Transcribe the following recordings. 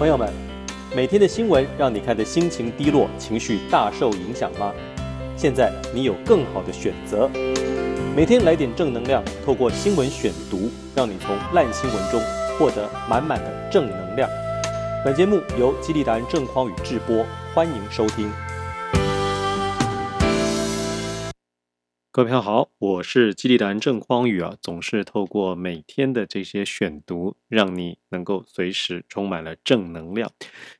朋友们，每天的新闻让你看的心情低落、情绪大受影响吗？现在你有更好的选择，每天来点正能量，透过新闻选读，让你从烂新闻中获得满满的正能量。本节目由激励达人郑匡宇制播，欢迎收听。各位朋友好，我是基地达人郑匡宇啊，总是透过每天的这些选读，让你能够随时充满了正能量。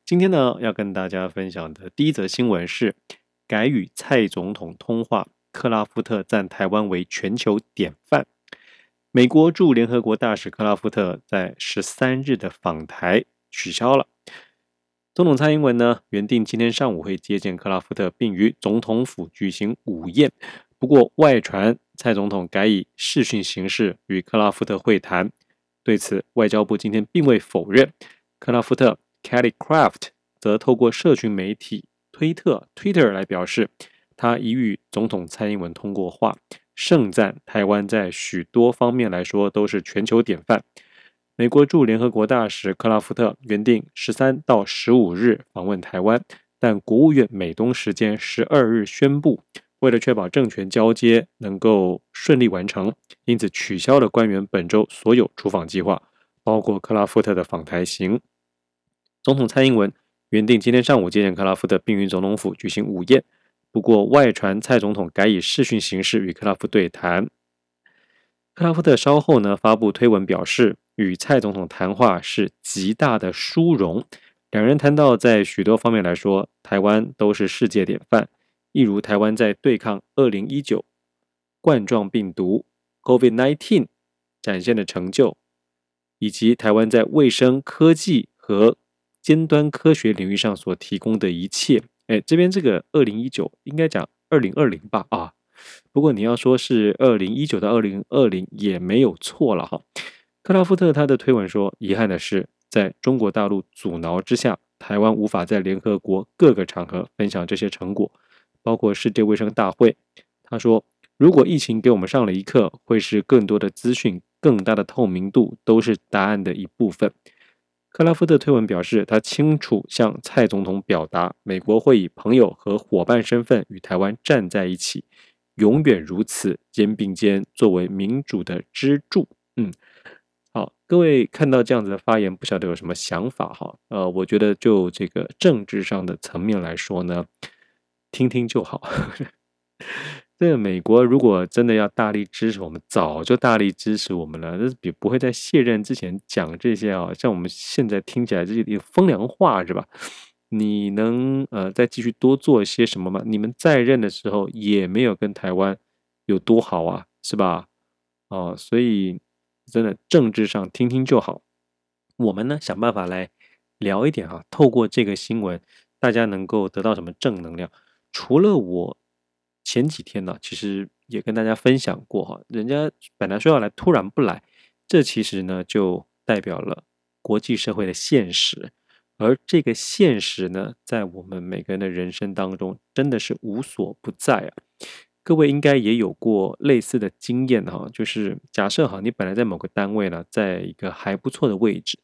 今天呢，要跟大家分享的第一则新闻是，改与蔡总统通话，克拉夫特赞台湾为全球典范。美国驻联合国大使克拉夫特在十三日的访台取消了。总统蔡英文呢，原定今天上午会接见克拉夫特，并于总统府举行午宴。不过，外传蔡总统改以视讯形式与克拉夫特会谈。对此，外交部今天并未否认。克拉夫特 （Kelly Craft） 则透过社群媒体推特 （Twitter） 来表示，他已与总统蔡英文通过话，盛赞台湾在许多方面来说都是全球典范。美国驻联合国大使克拉夫特原定十三到十五日访问台湾，但国务院美东时间十二日宣布。为了确保政权交接能够顺利完成，因此取消了官员本周所有出访计划，包括克拉夫特的访台行。总统蔡英文原定今天上午接见克拉夫特，并于总统府举行午宴。不过，外传蔡总统改以视讯形式与克拉夫对谈。克拉夫特稍后呢发布推文表示，与蔡总统谈话是极大的殊荣。两人谈到在许多方面来说，台湾都是世界典范。例如，台湾在对抗二零一九冠状病毒 （COVID-19） 展现的成就，以及台湾在卫生科技和尖端科学领域上所提供的一切。哎，这边这个二零一九应该讲二零二零吧？啊，不过你要说是二零一九到二零二零也没有错了哈。克拉夫特他的推文说：“遗憾的是，在中国大陆阻挠之下，台湾无法在联合国各个场合分享这些成果。”包括世界卫生大会，他说：“如果疫情给我们上了一课，会是更多的资讯、更大的透明度，都是答案的一部分。”克拉夫特推文表示，他清楚向蔡总统表达，美国会以朋友和伙伴身份与台湾站在一起，永远如此，肩并肩，作为民主的支柱。嗯，好，各位看到这样子的发言，不晓得有什么想法哈？呃，我觉得就这个政治上的层面来说呢。听听就好。这个美国如果真的要大力支持我们，早就大力支持我们了。这是比不会在卸任之前讲这些啊，像我们现在听起来这些风凉话是吧？你能呃再继续多做一些什么吗？你们在任的时候也没有跟台湾有多好啊，是吧？哦，所以真的政治上听听就好。我们呢想办法来聊一点啊，透过这个新闻，大家能够得到什么正能量？除了我前几天呢，其实也跟大家分享过哈，人家本来说要来，突然不来，这其实呢就代表了国际社会的现实，而这个现实呢，在我们每个人的人生当中，真的是无所不在啊。各位应该也有过类似的经验哈，就是假设哈，你本来在某个单位呢，在一个还不错的位置，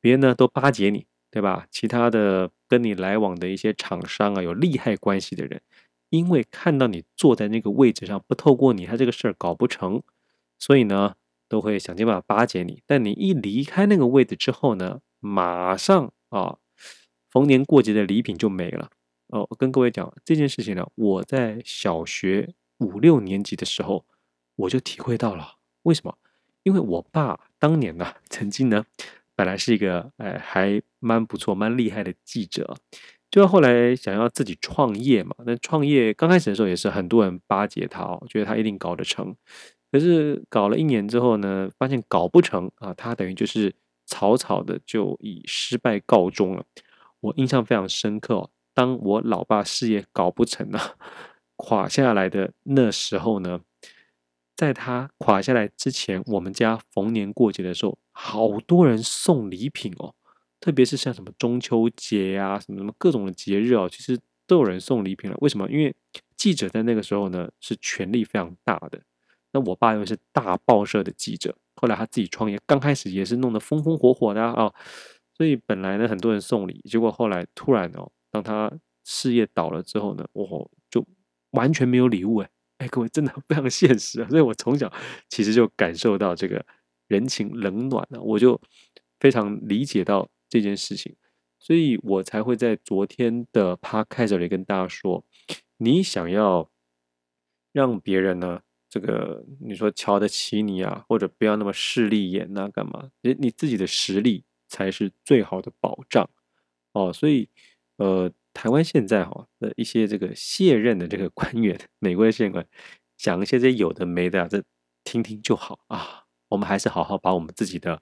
别人呢都巴结你。对吧？其他的跟你来往的一些厂商啊，有利害关系的人，因为看到你坐在那个位置上，不透过你，他这个事儿搞不成，所以呢，都会想尽办法巴结你。但你一离开那个位置之后呢，马上啊，逢年过节的礼品就没了。哦，我跟各位讲这件事情呢，我在小学五六年级的时候，我就体会到了。为什么？因为我爸当年呢，曾经呢。本来是一个哎，还蛮不错、蛮厉害的记者，就后来想要自己创业嘛。那创业刚开始的时候也是很多人巴结他哦，觉得他一定搞得成。可是搞了一年之后呢，发现搞不成啊，他等于就是草草的就以失败告终了。我印象非常深刻哦，当我老爸事业搞不成啊，垮下来的那时候呢。在他垮下来之前，我们家逢年过节的时候，好多人送礼品哦，特别是像什么中秋节呀、什么什么各种的节日哦，其实都有人送礼品了。为什么？因为记者在那个时候呢，是权力非常大的。那我爸又是大报社的记者，后来他自己创业，刚开始也是弄得风风火火的啊，所以本来呢，很多人送礼，结果后来突然哦，当他事业倒了之后呢，哦，就完全没有礼物哎哎，各位真的非常现实啊！所以我从小其实就感受到这个人情冷暖呢，我就非常理解到这件事情，所以我才会在昨天的 Podcast 里跟大家说，你想要让别人呢，这个你说瞧得起你啊，或者不要那么势利眼啊，干嘛？你你自己的实力才是最好的保障哦，所以呃。台湾现在哈的一些这个卸任的这个官员，美国的现官讲一些这有的没的，这听听就好啊。我们还是好好把我们自己的，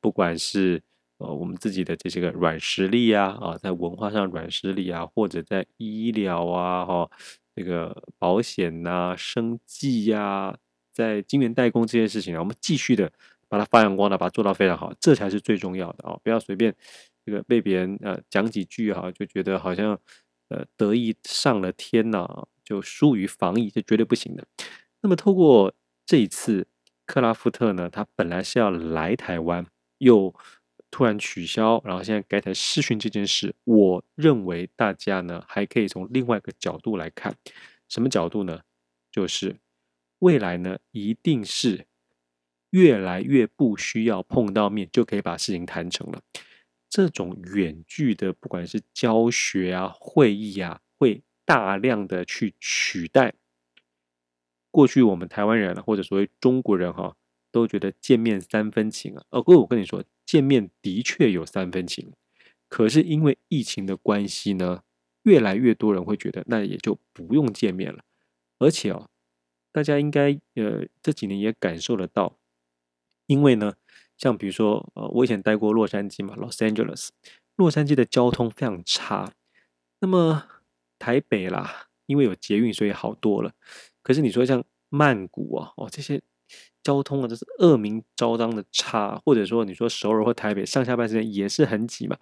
不管是呃我们自己的这些个软实力啊啊，在文化上软实力啊，或者在医疗啊哈这个保险呐、生计呀、在晶圆代工这些事情啊，我们继续的把它发扬光大，把它做到非常好，这才是最重要的啊！不要随便。这个被别人呃讲几句哈，就觉得好像呃得意上了天呐，就疏于防疫，这绝对不行的。那么透过这一次克拉夫特呢，他本来是要来台湾，又突然取消，然后现在改成试训这件事，我认为大家呢还可以从另外一个角度来看，什么角度呢？就是未来呢一定是越来越不需要碰到面就可以把事情谈成了。这种远距的，不管是教学啊、会议啊，会大量的去取代过去我们台湾人或者所谓中国人哈，都觉得见面三分情啊。哦，各位，我跟你说，见面的确有三分情，可是因为疫情的关系呢，越来越多人会觉得那也就不用见面了。而且哦，大家应该呃这几年也感受得到，因为呢。像比如说，呃，我以前待过洛杉矶嘛，Los Angeles，洛杉矶的交通非常差。那么台北啦，因为有捷运，所以好多了。可是你说像曼谷啊，哦，这些交通啊，都是恶名昭彰的差。或者说你说首尔或台北上下班时间也是很挤嘛。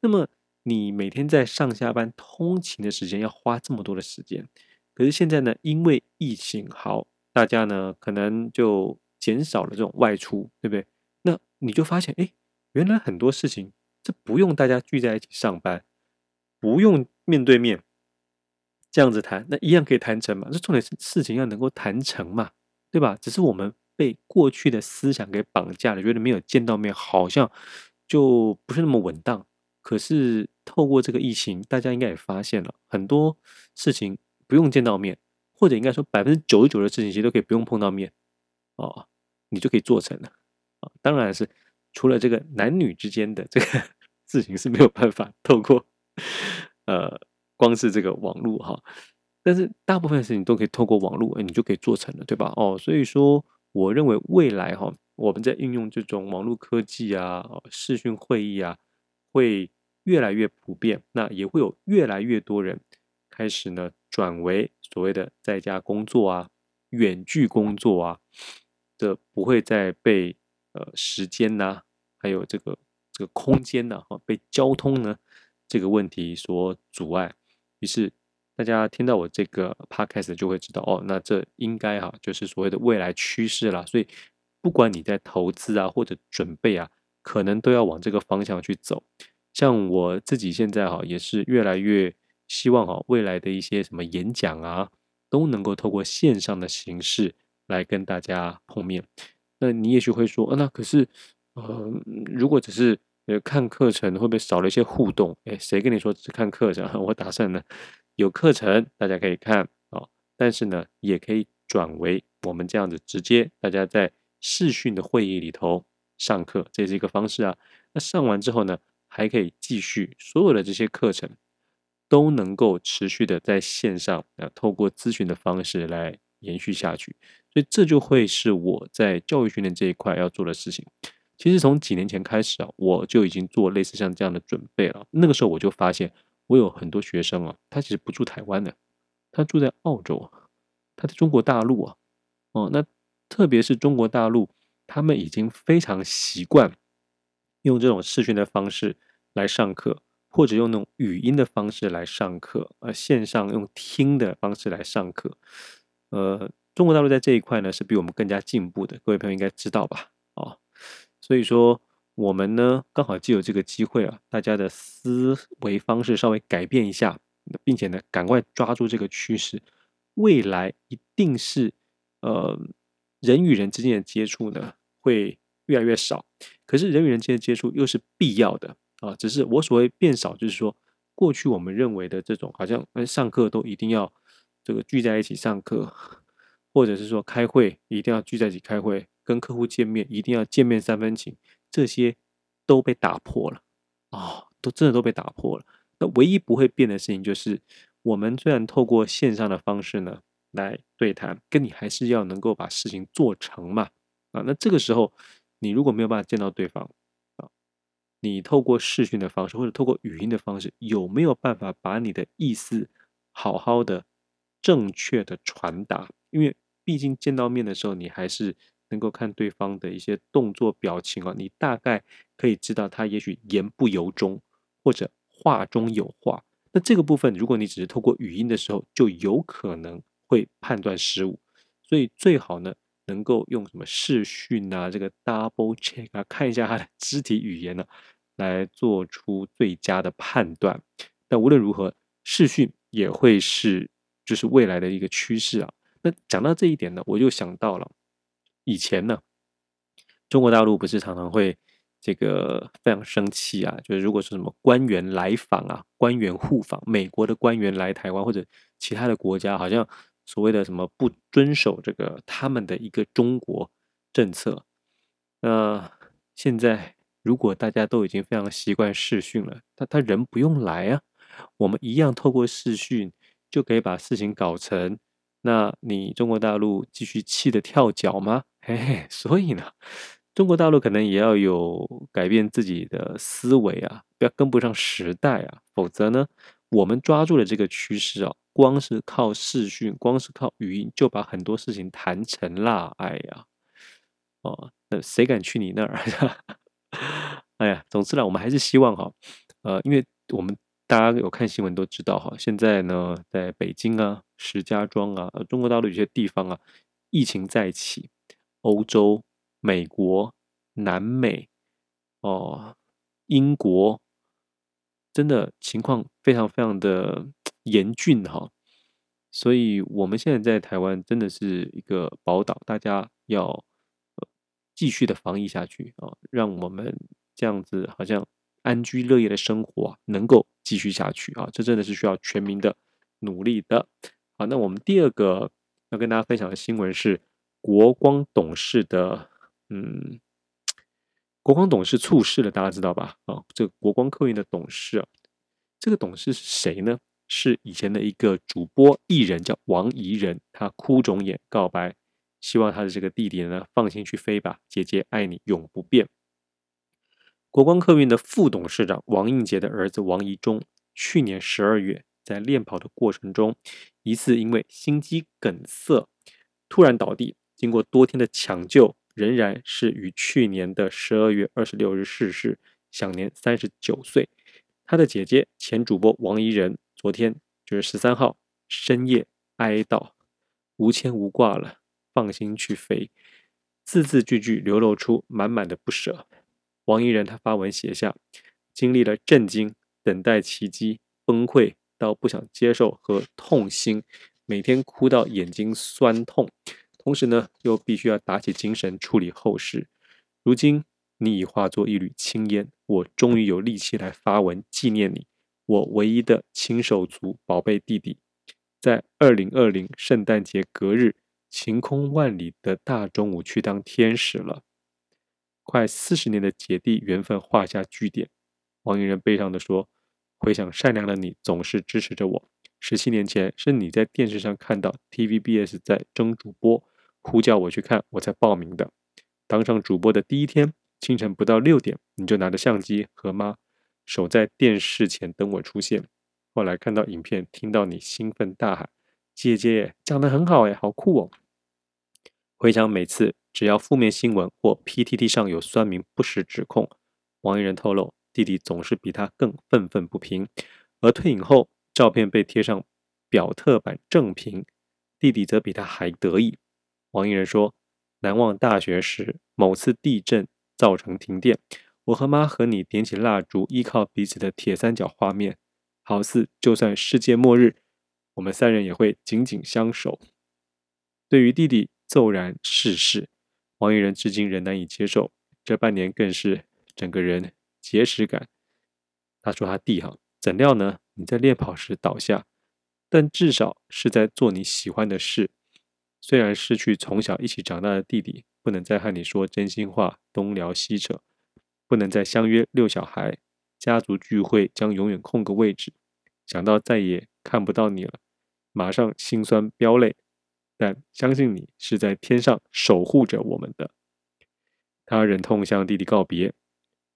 那么你每天在上下班通勤的时间要花这么多的时间，可是现在呢，因为疫情好，大家呢可能就减少了这种外出，对不对？那你就发现，哎，原来很多事情这不用大家聚在一起上班，不用面对面这样子谈，那一样可以谈成嘛。这重点是事情要能够谈成嘛，对吧？只是我们被过去的思想给绑架了，觉得没有见到面好像就不是那么稳当。可是透过这个疫情，大家应该也发现了很多事情不用见到面，或者应该说百分之九十九的事情其实都可以不用碰到面哦，你就可以做成了啊。当然是除了这个男女之间的这个 事情是没有办法透过呃，光是这个网络哈，但是大部分事情都可以透过网络，你就可以做成了，对吧？哦，所以说我认为未来哈，我们在运用这种网络科技啊、视讯会议啊，会越来越普遍，那也会有越来越多人开始呢转为所谓的在家工作啊、远距工作啊，这不会再被。呃，时间呐、还有这个这个空间呐，哈，被交通呢这个问题所阻碍。于是大家听到我这个 podcast 就会知道，哦，那这应该哈就是所谓的未来趋势了。所以不管你在投资啊或者准备啊，可能都要往这个方向去走。像我自己现在哈也是越来越希望哈未来的一些什么演讲啊，都能够透过线上的形式来跟大家碰面。那你也许会说，呃、那可是，呃，如果只是呃看课程，会不会少了一些互动？哎，谁跟你说只看课程？我打算呢，有课程大家可以看啊、哦，但是呢，也可以转为我们这样子直接大家在视讯的会议里头上课，这是一个方式啊。那上完之后呢，还可以继续所有的这些课程都能够持续的在线上啊，透过咨询的方式来延续下去。所以这就会是我在教育训练这一块要做的事情。其实从几年前开始啊，我就已经做类似像这样的准备了。那个时候我就发现，我有很多学生啊，他其实不住台湾的，他住在澳洲，他在中国大陆啊。哦，那特别是中国大陆，他们已经非常习惯用这种视讯的方式来上课，或者用那种语音的方式来上课，呃，线上用听的方式来上课，呃。中国大陆在这一块呢，是比我们更加进步的，各位朋友应该知道吧？所以说我们呢刚好就有这个机会啊，大家的思维方式稍微改变一下，并且呢赶快抓住这个趋势，未来一定是呃人与人之间的接触呢会越来越少，可是人与人之间的接触又是必要的啊，只是我所谓变少，就是说过去我们认为的这种好像上课都一定要这个聚在一起上课。或者是说开会一定要聚在一起开会，跟客户见面一定要见面三分情，这些都被打破了啊、哦，都真的都被打破了。那唯一不会变的事情就是，我们虽然透过线上的方式呢来对谈，跟你还是要能够把事情做成嘛啊。那这个时候你如果没有办法见到对方啊，你透过视讯的方式或者透过语音的方式，有没有办法把你的意思好好的、正确的传达？因为毕竟见到面的时候，你还是能够看对方的一些动作表情啊，你大概可以知道他也许言不由衷，或者话中有话。那这个部分，如果你只是透过语音的时候，就有可能会判断失误。所以最好呢，能够用什么视讯啊，这个 double check 啊，看一下他的肢体语言呢，来做出最佳的判断。但无论如何，视讯也会是就是未来的一个趋势啊。那讲到这一点呢，我就想到了以前呢，中国大陆不是常常会这个非常生气啊，就是如果是什么官员来访啊，官员互访，美国的官员来台湾或者其他的国家，好像所谓的什么不遵守这个他们的一个中国政策。那现在如果大家都已经非常习惯视讯了，那他人不用来啊，我们一样透过视讯就可以把事情搞成。那你中国大陆继续气得跳脚吗？嘿嘿，所以呢，中国大陆可能也要有改变自己的思维啊，不要跟不上时代啊，否则呢，我们抓住了这个趋势啊，光是靠视讯，光是靠语音就把很多事情谈成了，哎呀，哦，那谁敢去你那儿？哎呀，总之呢，我们还是希望哈，呃，因为我们。大家有看新闻都知道哈，现在呢，在北京啊、石家庄啊、中国大陆有些地方啊，疫情再起，欧洲、美国、南美、哦、英国，真的情况非常非常的严峻哈。所以，我们现在在台湾真的是一个宝岛，大家要继续的防疫下去啊，让我们这样子好像。安居乐业的生活啊，能够继续下去啊，这真的是需要全民的努力的。好，那我们第二个要跟大家分享的新闻是国光董事的，嗯，国光董事猝逝了，大家知道吧？啊，这个国光客运的董事，这个董事是谁呢？是以前的一个主播艺人，叫王怡人，他哭肿眼告白，希望他的这个弟弟呢，放心去飞吧，姐姐爱你永不变。国光客运的副董事长王应杰的儿子王怡中，去年十二月在练跑的过程中，疑似因为心肌梗塞突然倒地，经过多天的抢救，仍然是于去年的十二月二十六日逝世，享年三十九岁。他的姐姐前主播王怡人，昨天就是十三号深夜哀悼，无牵无挂了，放心去飞，字字句句流露出满满的不舍。王怡人他发文写下，经历了震惊、等待奇迹、崩溃到不想接受和痛心，每天哭到眼睛酸痛，同时呢又必须要打起精神处理后事。如今你已化作一缕青烟，我终于有力气来发文纪念你，我唯一的亲手足宝贝弟弟，在二零二零圣诞节隔日晴空万里的大中午去当天使了。快四十年的姐弟缘分画下句点，王怡人悲伤地说：“回想善良的你总是支持着我。十七年前是你在电视上看到 TVBS 在争主播，呼叫我去看，我才报名的。当上主播的第一天，清晨不到六点，你就拿着相机和妈守在电视前等我出现。后来看到影片，听到你兴奋大喊：‘姐姐讲得很好，哎，好酷哦！’回想每次。”只要负面新闻或 PTT 上有酸民不实指控，王一人透露，弟弟总是比他更愤愤不平。而退隐后，照片被贴上表特版正品，弟弟则比他还得意。王怡人说：“难忘大学时某次地震造成停电，我和妈和你点起蜡烛，依靠彼此的铁三角画面，好似就算世界末日，我们三人也会紧紧相守。对于弟弟骤然逝世，王一人至今仍难以接受。这半年更是整个人结实感。他说他弟哈，怎料呢？你在练跑时倒下，但至少是在做你喜欢的事。虽然失去从小一起长大的弟弟，不能再和你说真心话，东聊西扯，不能再相约遛小孩，家族聚会将永远空个位置。想到再也看不到你了，马上心酸飙泪。但相信你是在天上守护着我们的。他忍痛向弟弟告别，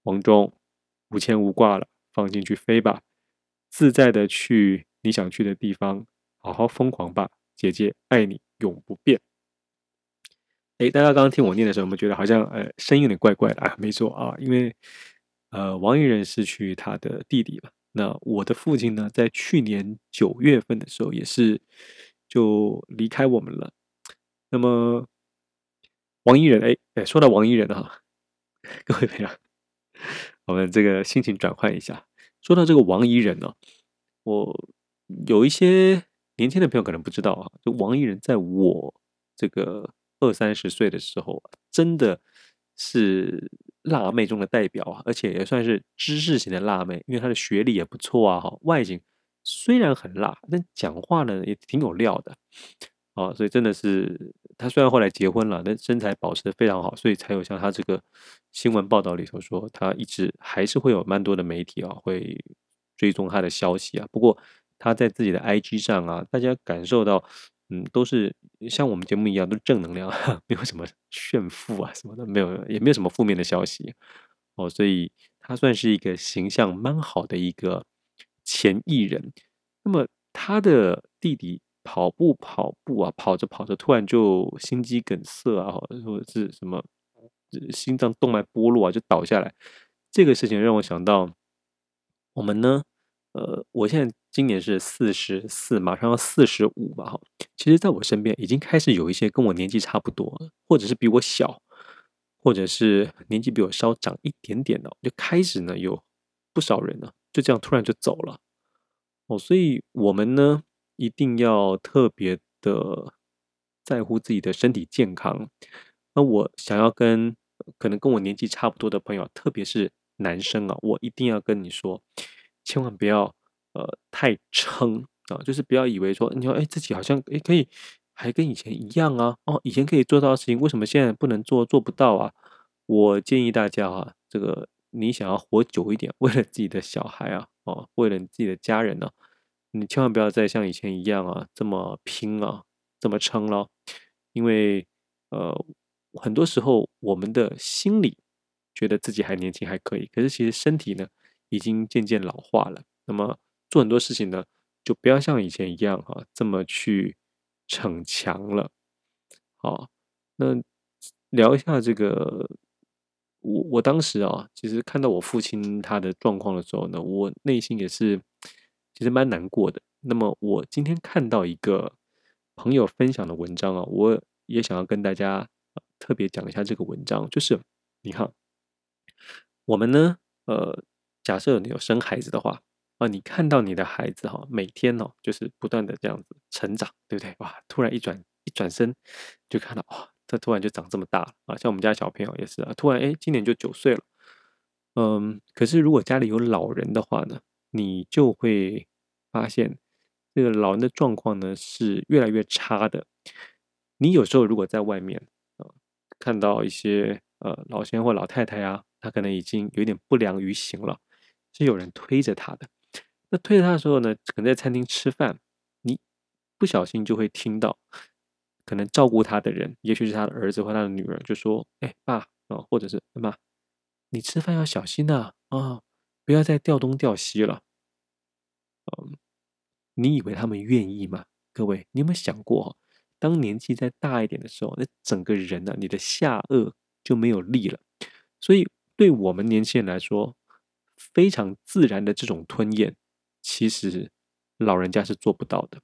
王忠无牵无挂了，放心去飞吧，自在的去你想去的地方，好好疯狂吧，姐姐爱你。永不变。哎，大家刚刚听我念的时候，我们觉得好像呃声音有点怪怪的 啊？没错啊，因为呃王一人失去他的弟弟了。那我的父亲呢，在去年九月份的时候，也是就离开我们了。那么王一人，哎哎，说到王一人哈，各位朋友，我们这个心情转换一下。说到这个王一人呢，我有一些。年轻的朋友可能不知道啊，就王一人在我这个二三十岁的时候，真的是辣妹中的代表啊，而且也算是知识型的辣妹，因为她的学历也不错啊，哈，外形虽然很辣，但讲话呢也挺有料的，啊，所以真的是她虽然后来结婚了，但身材保持得非常好，所以才有像她这个新闻报道里头说，她一直还是会有蛮多的媒体啊会追踪她的消息啊，不过。他在自己的 IG 上啊，大家感受到，嗯，都是像我们节目一样，都是正能量，没有什么炫富啊什么的，没有，也没有什么负面的消息哦，所以他算是一个形象蛮好的一个前艺人。那么他的弟弟跑步跑步啊，跑着跑着突然就心肌梗塞啊，或者是什么心脏动脉剥落啊，就倒下来。这个事情让我想到，我们呢，呃，我现在。今年是四十四，马上要四十五吧。哈，其实，在我身边已经开始有一些跟我年纪差不多，或者是比我小，或者是年纪比我稍长一点点的，就开始呢有不少人呢就这样突然就走了。哦，所以我们呢一定要特别的在乎自己的身体健康。那我想要跟可能跟我年纪差不多的朋友，特别是男生啊，我一定要跟你说，千万不要。呃，太撑啊，就是不要以为说，你说，哎，自己好像哎可以，还跟以前一样啊，哦，以前可以做到的事情，为什么现在不能做，做不到啊？我建议大家啊，这个你想要活久一点，为了自己的小孩啊，哦，为了你自己的家人呢，你千万不要再像以前一样啊，这么拼啊，这么撑了，因为呃，很多时候我们的心理觉得自己还年轻还可以，可是其实身体呢，已经渐渐老化了，那么。做很多事情呢，就不要像以前一样哈、啊，这么去逞强了。好，那聊一下这个，我我当时啊，其实看到我父亲他的状况的时候呢，我内心也是其实蛮难过的。那么我今天看到一个朋友分享的文章啊，我也想要跟大家特别讲一下这个文章，就是你看，我们呢，呃，假设你有生孩子的话。啊，你看到你的孩子哈，每天哦，就是不断的这样子成长，对不对？哇，突然一转一转身，就看到哇，他突然就长这么大了啊！像我们家小朋友也是啊，突然哎，今年就九岁了。嗯，可是如果家里有老人的话呢，你就会发现这个老人的状况呢是越来越差的。你有时候如果在外面啊，看到一些呃老先生或老太太啊，他可能已经有点不良于行了，是有人推着他的。那推着他的时候呢，可能在餐厅吃饭，你不小心就会听到，可能照顾他的人，也许是他的儿子或他的女儿，就说：“哎，爸啊，或者是妈，你吃饭要小心呐，啊，不要再掉东掉西了。”嗯，你以为他们愿意吗？各位，你有没有想过，当年纪再大一点的时候，那整个人呢，你的下颚就没有力了。所以，对我们年轻人来说，非常自然的这种吞咽。其实老人家是做不到的，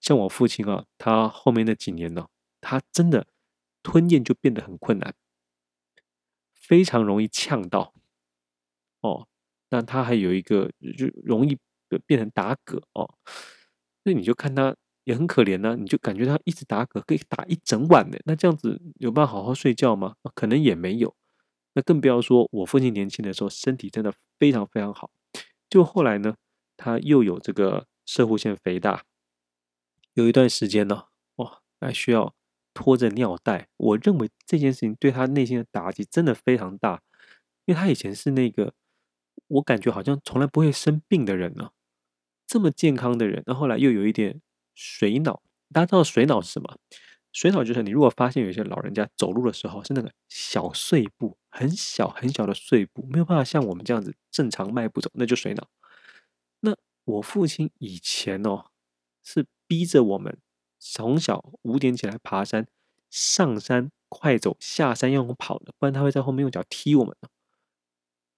像我父亲啊，他后面那几年呢，他真的吞咽就变得很困难，非常容易呛到哦，那他还有一个就容易变成打嗝哦，那你就看他也很可怜呢、你就感觉他一直打嗝，可以打一整晚的，那这样子有办法好好睡觉吗？可能也没有。那更不要说我父亲年轻的时候身体真的非常非常好，就后来呢，他又有这个摄护腺肥大，有一段时间呢，哇，还需要拖着尿袋。我认为这件事情对他内心的打击真的非常大，因为他以前是那个我感觉好像从来不会生病的人呢，这么健康的人，那后来又有一点水脑。大家知道水脑是什么？水脑就是你如果发现有些老人家走路的时候是那个小碎步，很小很小的碎步，没有办法像我们这样子正常迈步走，那就水脑。那我父亲以前哦，是逼着我们从小五点起来爬山，上山快走，下山要用跑的，不然他会在后面用脚踢我们。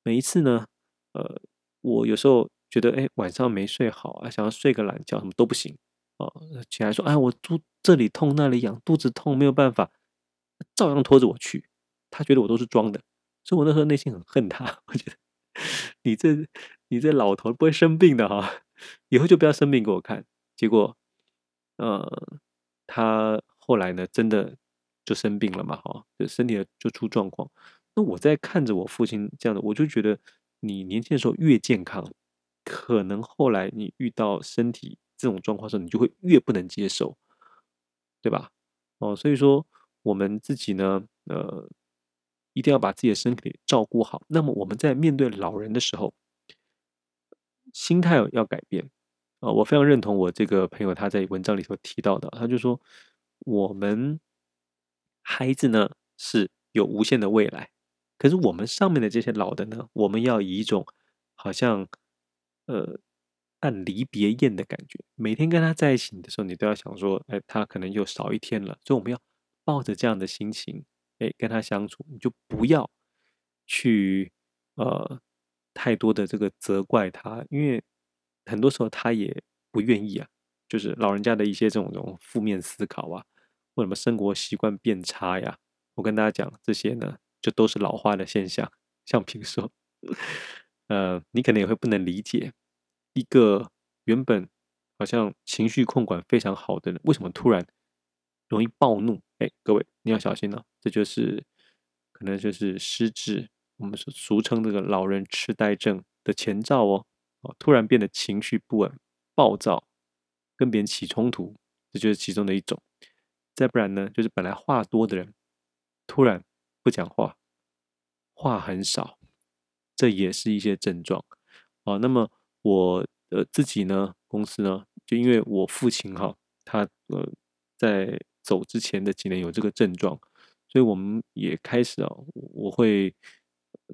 每一次呢，呃，我有时候觉得哎晚上没睡好啊，想要睡个懒觉，什么都不行。啊，起来说，哎，我肚这里痛那里痒，肚子痛没有办法，照样拖着我去。他觉得我都是装的，所以我那时候内心很恨他。我觉得你这你这老头不会生病的哈，以后就不要生病给我看。结果，呃，他后来呢，真的就生病了嘛，哈，就身体就出状况。那我在看着我父亲这样的，我就觉得你年轻的时候越健康，可能后来你遇到身体。这种状况的时候，你就会越不能接受，对吧？哦，所以说我们自己呢，呃，一定要把自己的身体照顾好。那么我们在面对老人的时候，心态要改变啊，我非常认同我这个朋友他在文章里头提到的，他就说，我们孩子呢是有无限的未来，可是我们上面的这些老的呢，我们要以一种好像呃。按离别宴的感觉，每天跟他在一起的时候，你都要想说，哎，他可能又少一天了，所以我们要抱着这样的心情，哎，跟他相处，你就不要去呃太多的这个责怪他，因为很多时候他也不愿意啊，就是老人家的一些这种这种负面思考啊，或什么生活习惯变差呀，我跟大家讲这些呢，就都是老化的现象，像比如说，呃，你可能也会不能理解。一个原本好像情绪控管非常好的人，为什么突然容易暴怒？哎，各位你要小心了，这就是可能就是失智，我们俗俗称这个老人痴呆症的前兆哦。哦，突然变得情绪不稳、暴躁，跟别人起冲突，这就是其中的一种。再不然呢，就是本来话多的人，突然不讲话，话很少，这也是一些症状。哦，那么。我呃自己呢，公司呢，就因为我父亲哈，他呃在走之前的几年有这个症状，所以我们也开始啊，我会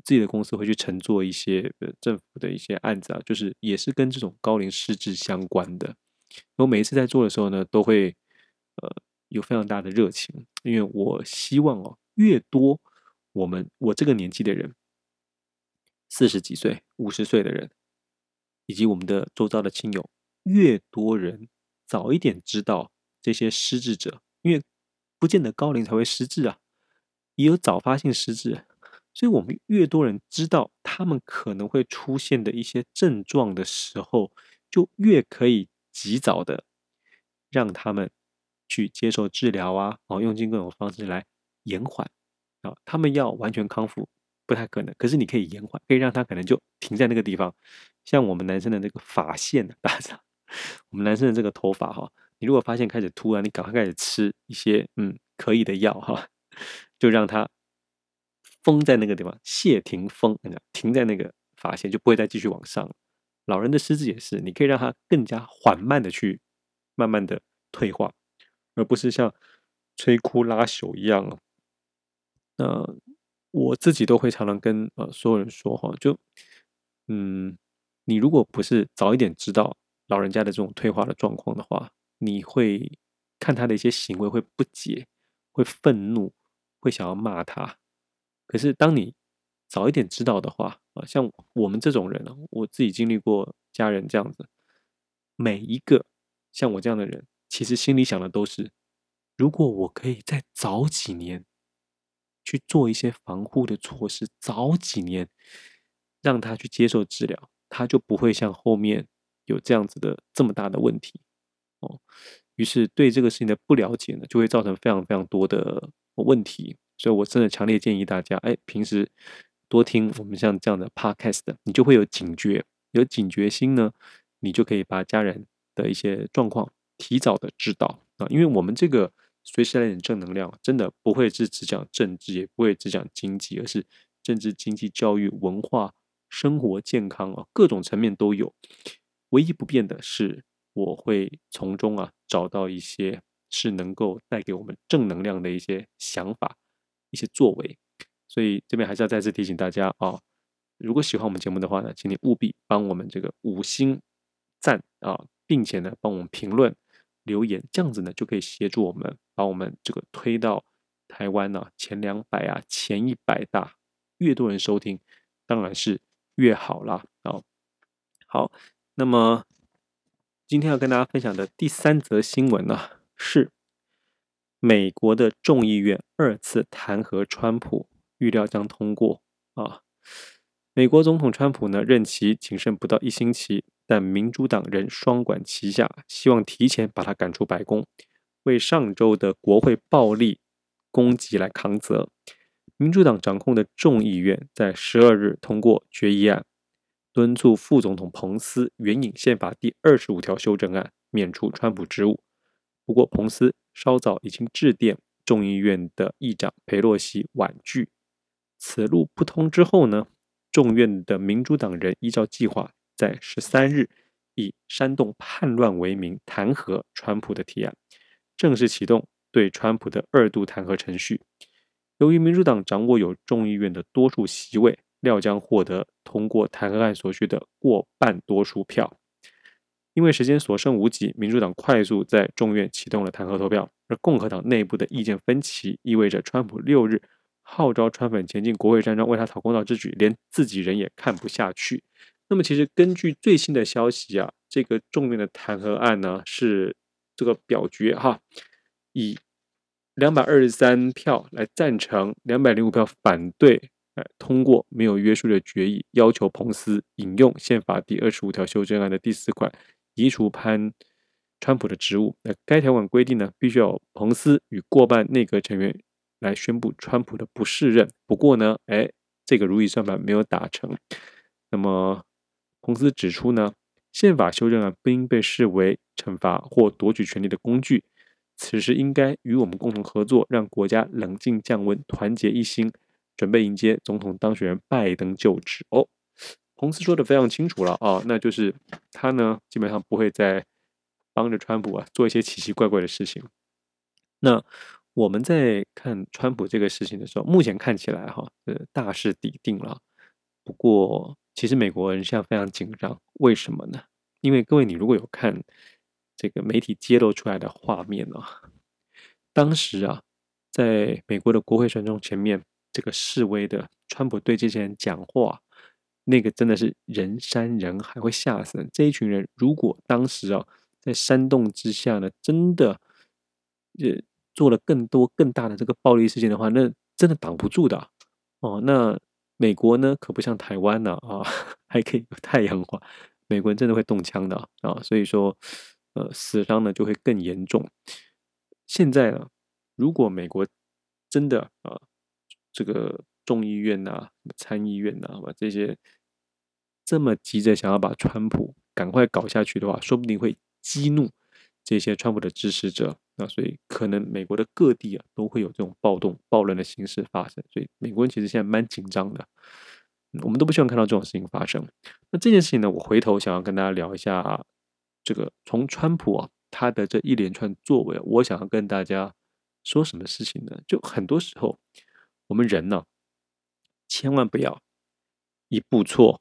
自己的公司会去承做一些政府的一些案子啊，就是也是跟这种高龄失智相关的。我每一次在做的时候呢，都会呃有非常大的热情，因为我希望哦，越多我们我这个年纪的人，四十几岁、五十岁的人。以及我们的周遭的亲友，越多人早一点知道这些失智者，因为不见得高龄才会失智啊，也有早发性失智，所以我们越多人知道他们可能会出现的一些症状的时候，就越可以及早的让他们去接受治疗啊，然后用尽各种方式来延缓啊，他们要完全康复不太可能，可是你可以延缓，可以让他可能就停在那个地方。像我们男生的那个发线，大家知道，我们男生的这个头发哈，你如果发现开始秃了，你赶快开始吃一些嗯可以的药哈，就让它封在那个地方，谢霆锋，停在那个发线就不会再继续往上。老人的失智也是，你可以让它更加缓慢的去慢慢的退化，而不是像摧枯拉朽一样。那我自己都会常常跟呃所有人说哈，就嗯。你如果不是早一点知道老人家的这种退化的状况的话，你会看他的一些行为会不解，会愤怒，会想要骂他。可是当你早一点知道的话，啊，像我们这种人啊，我自己经历过家人这样子，每一个像我这样的人，其实心里想的都是，如果我可以再早几年去做一些防护的措施，早几年。让他去接受治疗，他就不会像后面有这样子的这么大的问题哦。于是对这个事情的不了解呢，就会造成非常非常多的问题。所以我真的强烈建议大家，哎，平时多听我们像这样的 podcast，你就会有警觉，有警觉心呢，你就可以把家人的一些状况提早的知道啊。因为我们这个随时来点正能量，真的不会是只讲政治，也不会只讲经济，而是政治、经济、教育、文化、生活、健康啊，各种层面都有。唯一不变的是，我会从中啊找到一些是能够带给我们正能量的一些想法、一些作为。所以这边还是要再次提醒大家啊，如果喜欢我们节目的话呢，请你务必帮我们这个五星赞啊，并且呢帮我们评论留言，这样子呢就可以协助我们把我们这个推到台湾呢前两百啊、前一百大，越多人收听当然是越好啦啊。好，那么。今天要跟大家分享的第三则新闻呢，是美国的众议院二次弹劾川普，预料将通过啊。美国总统川普呢，任期仅剩不到一星期，但民主党人双管齐下，希望提前把他赶出白宫，为上周的国会暴力攻击来扛责。民主党掌控的众议院在十二日通过决议案。敦促副总统彭斯援引宪法第二十五条修正案，免除川普职务。不过，彭斯稍早已经致电众议院的议长佩洛西婉拒。此路不通之后呢，众院的民主党人依照计划，在十三日以煽动叛乱为名弹劾川普的提案，正式启动对川普的二度弹劾程序。由于民主党掌握有众议院的多数席位。料将获得通过弹劾案所需的过半多数票。因为时间所剩无几，民主党快速在众院启动了弹劾投票，而共和党内部的意见分歧意味着川普六日号召川粉前进国会山庄为他讨公道之举，连自己人也看不下去。那么，其实根据最新的消息啊，这个众院的弹劾案呢是这个表决哈，以两百二十三票来赞成，两百零五票反对。通过没有约束的决议，要求彭斯引用宪法第二十五条修正案的第四款，移除潘川普的职务。那该条款规定呢，必须要彭斯与过半内阁成员来宣布川普的不适任。不过呢，哎，这个如意算盘没有打成。那么，彭斯指出呢，宪法修正案不应被视为惩罚或夺取权力的工具，此时应该与我们共同合作，让国家冷静降温，团结一心。准备迎接总统当选人拜登就职哦，公司说的非常清楚了啊，那就是他呢基本上不会再帮着川普啊做一些奇奇怪怪的事情。那我们在看川普这个事情的时候，目前看起来哈，呃，大势已定了。不过其实美国人现在非常紧张，为什么呢？因为各位你如果有看这个媒体揭露出来的画面呢，当时啊，在美国的国会山庄前面。这个示威的川普对这些人讲话，那个真的是人山人海，会吓死人。这一群人如果当时啊，在山洞之下呢，真的呃做了更多更大的这个暴力事件的话，那真的挡不住的哦。那美国呢，可不像台湾呢啊，还可以有太阳花，美国人真的会动枪的啊。所以说，呃，死伤呢就会更严重。现在呢，如果美国真的啊。这个众议院呐、参议院呐、啊，把这些这么急着想要把川普赶快搞下去的话，说不定会激怒这些川普的支持者。那所以可能美国的各地啊都会有这种暴动、暴乱的形式发生。所以美国人其实现在蛮紧张的，我们都不希望看到这种事情发生。那这件事情呢，我回头想要跟大家聊一下，这个从川普啊他的这一连串作为，我想要跟大家说什么事情呢？就很多时候。我们人呢，千万不要一步错，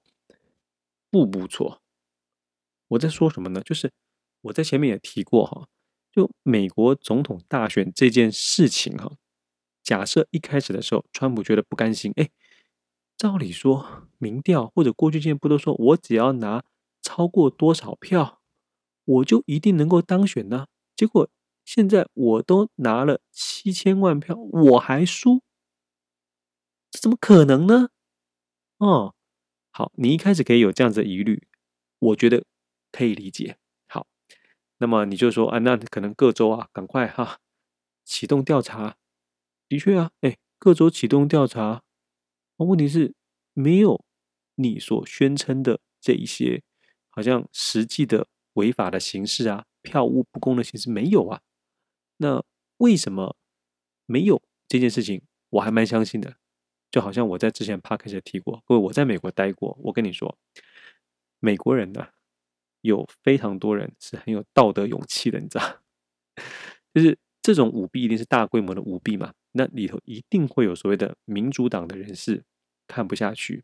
步步错。我在说什么呢？就是我在前面也提过哈，就美国总统大选这件事情哈，假设一开始的时候，川普觉得不甘心，哎，照理说民调或者过去经验不都说我只要拿超过多少票，我就一定能够当选呢？结果现在我都拿了七千万票，我还输。这怎么可能呢？哦，好，你一开始可以有这样子的疑虑，我觉得可以理解。好，那么你就说啊，那可能各州啊，赶快哈、启动调查。的确啊，哎，各州启动调查，问题是没有你所宣称的这一些，好像实际的违法的形式啊，票务不公的形式没有啊。那为什么没有这件事情？我还蛮相信的。就好像我在之前 podcast 提过，各位我在美国待过，我跟你说，美国人呢有非常多人是很有道德勇气的，你知道，就是这种舞弊一定是大规模的舞弊嘛，那里头一定会有所谓的民主党的人士看不下去，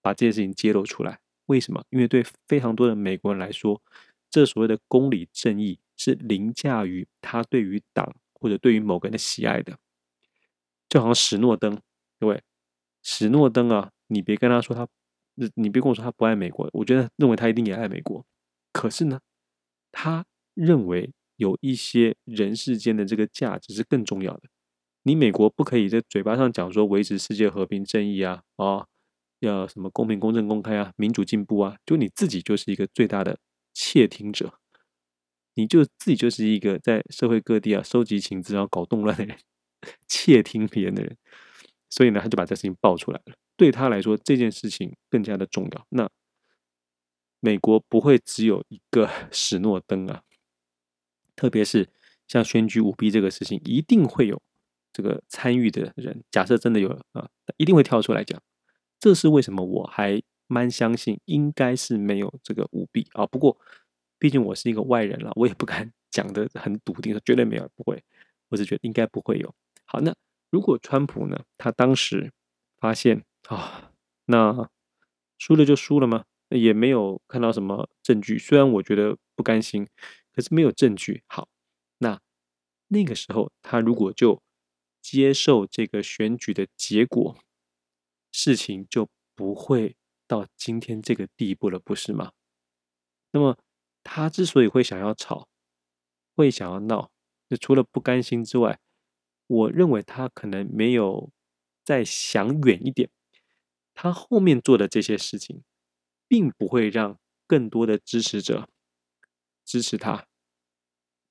把这件事情揭露出来。为什么？因为对非常多的美国人来说，这所谓的公理正义是凌驾于他对于党或者对于某个人的喜爱的，就好像史诺登。各位，史诺登啊，你别跟他说他，你别跟我说他不爱美国。我觉得认为他一定也爱美国。可是呢，他认为有一些人世间的这个价值是更重要的。你美国不可以在嘴巴上讲说维持世界和平正义啊，啊，要什么公平公正公开啊，民主进步啊，就你自己就是一个最大的窃听者，你就自己就是一个在社会各地啊收集情资然后搞动乱的人，窃听别人的人。所以呢，他就把这事情爆出来了。对他来说，这件事情更加的重要。那美国不会只有一个 史诺登啊，特别是像选举舞弊这个事情，一定会有这个参与的人。假设真的有啊，一定会跳出来讲。这是为什么？我还蛮相信，应该是没有这个舞弊啊。不过，毕竟我是一个外人了，我也不敢讲的很笃定，说绝对没有，不会。我是觉得应该不会有。好，那。如果川普呢，他当时发现啊，那输了就输了吗？也没有看到什么证据。虽然我觉得不甘心，可是没有证据。好，那那个时候他如果就接受这个选举的结果，事情就不会到今天这个地步了，不是吗？那么他之所以会想要吵，会想要闹，那除了不甘心之外，我认为他可能没有再想远一点，他后面做的这些事情，并不会让更多的支持者支持他，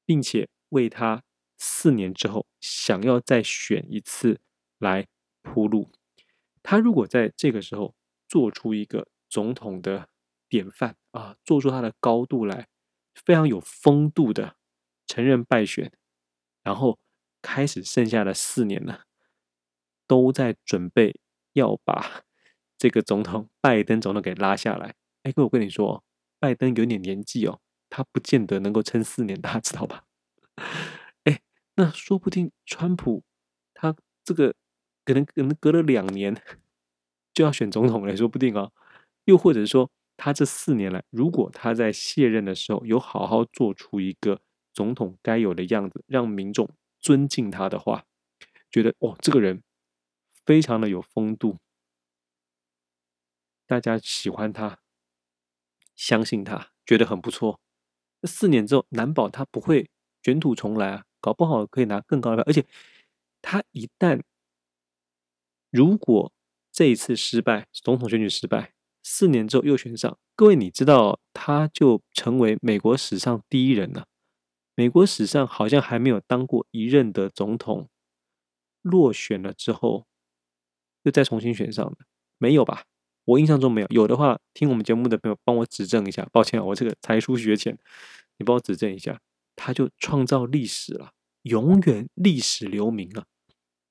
并且为他四年之后想要再选一次来铺路。他如果在这个时候做出一个总统的典范啊，做出他的高度来，非常有风度的承认败选，然后。开始剩下的四年呢，都在准备要把 这个总统拜登总统给拉下来。哎，哥，我跟你说，拜登有点年纪哦，他不见得能够撑四年，大家知道吧？哎，那说不定川普他这个可能可能隔了两年就要选总统了，说不定哦。又或者说，他这四年来，如果他在卸任的时候有好好做出一个总统该有的样子，让民众。尊敬他的话，觉得哦，这个人非常的有风度，大家喜欢他，相信他，觉得很不错。四年之后，难保他不会卷土重来啊，搞不好可以拿更高的票。而且，他一旦如果这一次失败，总统选举失败，四年之后又选上，各位你知道，他就成为美国史上第一人了。美国史上好像还没有当过一任的总统落选了之后又再重新选上的，没有吧？我印象中没有。有的话，听我们节目的朋友帮我指正一下。抱歉啊，我这个才疏学浅，你帮我指正一下。他就创造历史了，永远历史留名啊。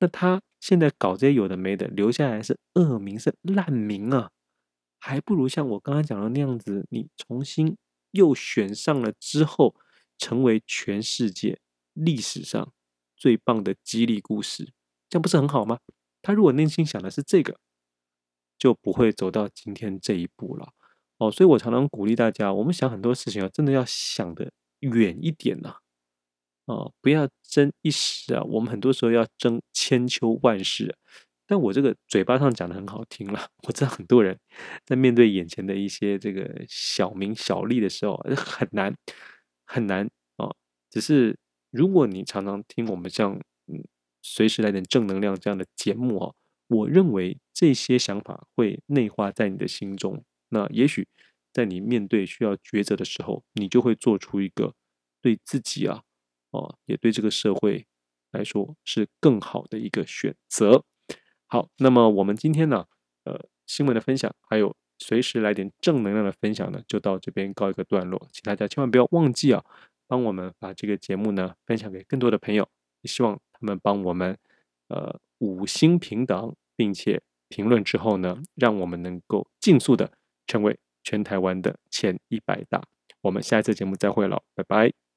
那他现在搞这些有的没的，留下来是恶名，是烂名啊，还不如像我刚刚讲的那样子，你重新又选上了之后。成为全世界历史上最棒的激励故事，这样不是很好吗？他如果内心想的是这个，就不会走到今天这一步了。哦，所以我常常鼓励大家，我们想很多事情啊，真的要想得远一点呐。哦，不要争一时啊，我们很多时候要争千秋万世。但我这个嘴巴上讲的很好听了，我知道很多人在面对眼前的一些这个小名小利的时候，很难。很难啊、只是如果你常常听我们像嗯随时来点正能量这样的节目啊、我认为这些想法会内化在你的心中。那也许在你面对需要抉择的时候，你就会做出一个对自己啊，哦，也对这个社会来说是更好的一个选择。好，那么我们今天呢，呃，新闻的分享还有随时来点正能量的分享呢，就到这边告一个段落。请大家千万不要忘记啊，帮我们把这个节目呢分享给更多的朋友。也希望他们帮我们呃五星评档，并且评论之后呢，让我们能够尽速的成为全台湾的前一百大。我们下一次节目再会了，拜拜。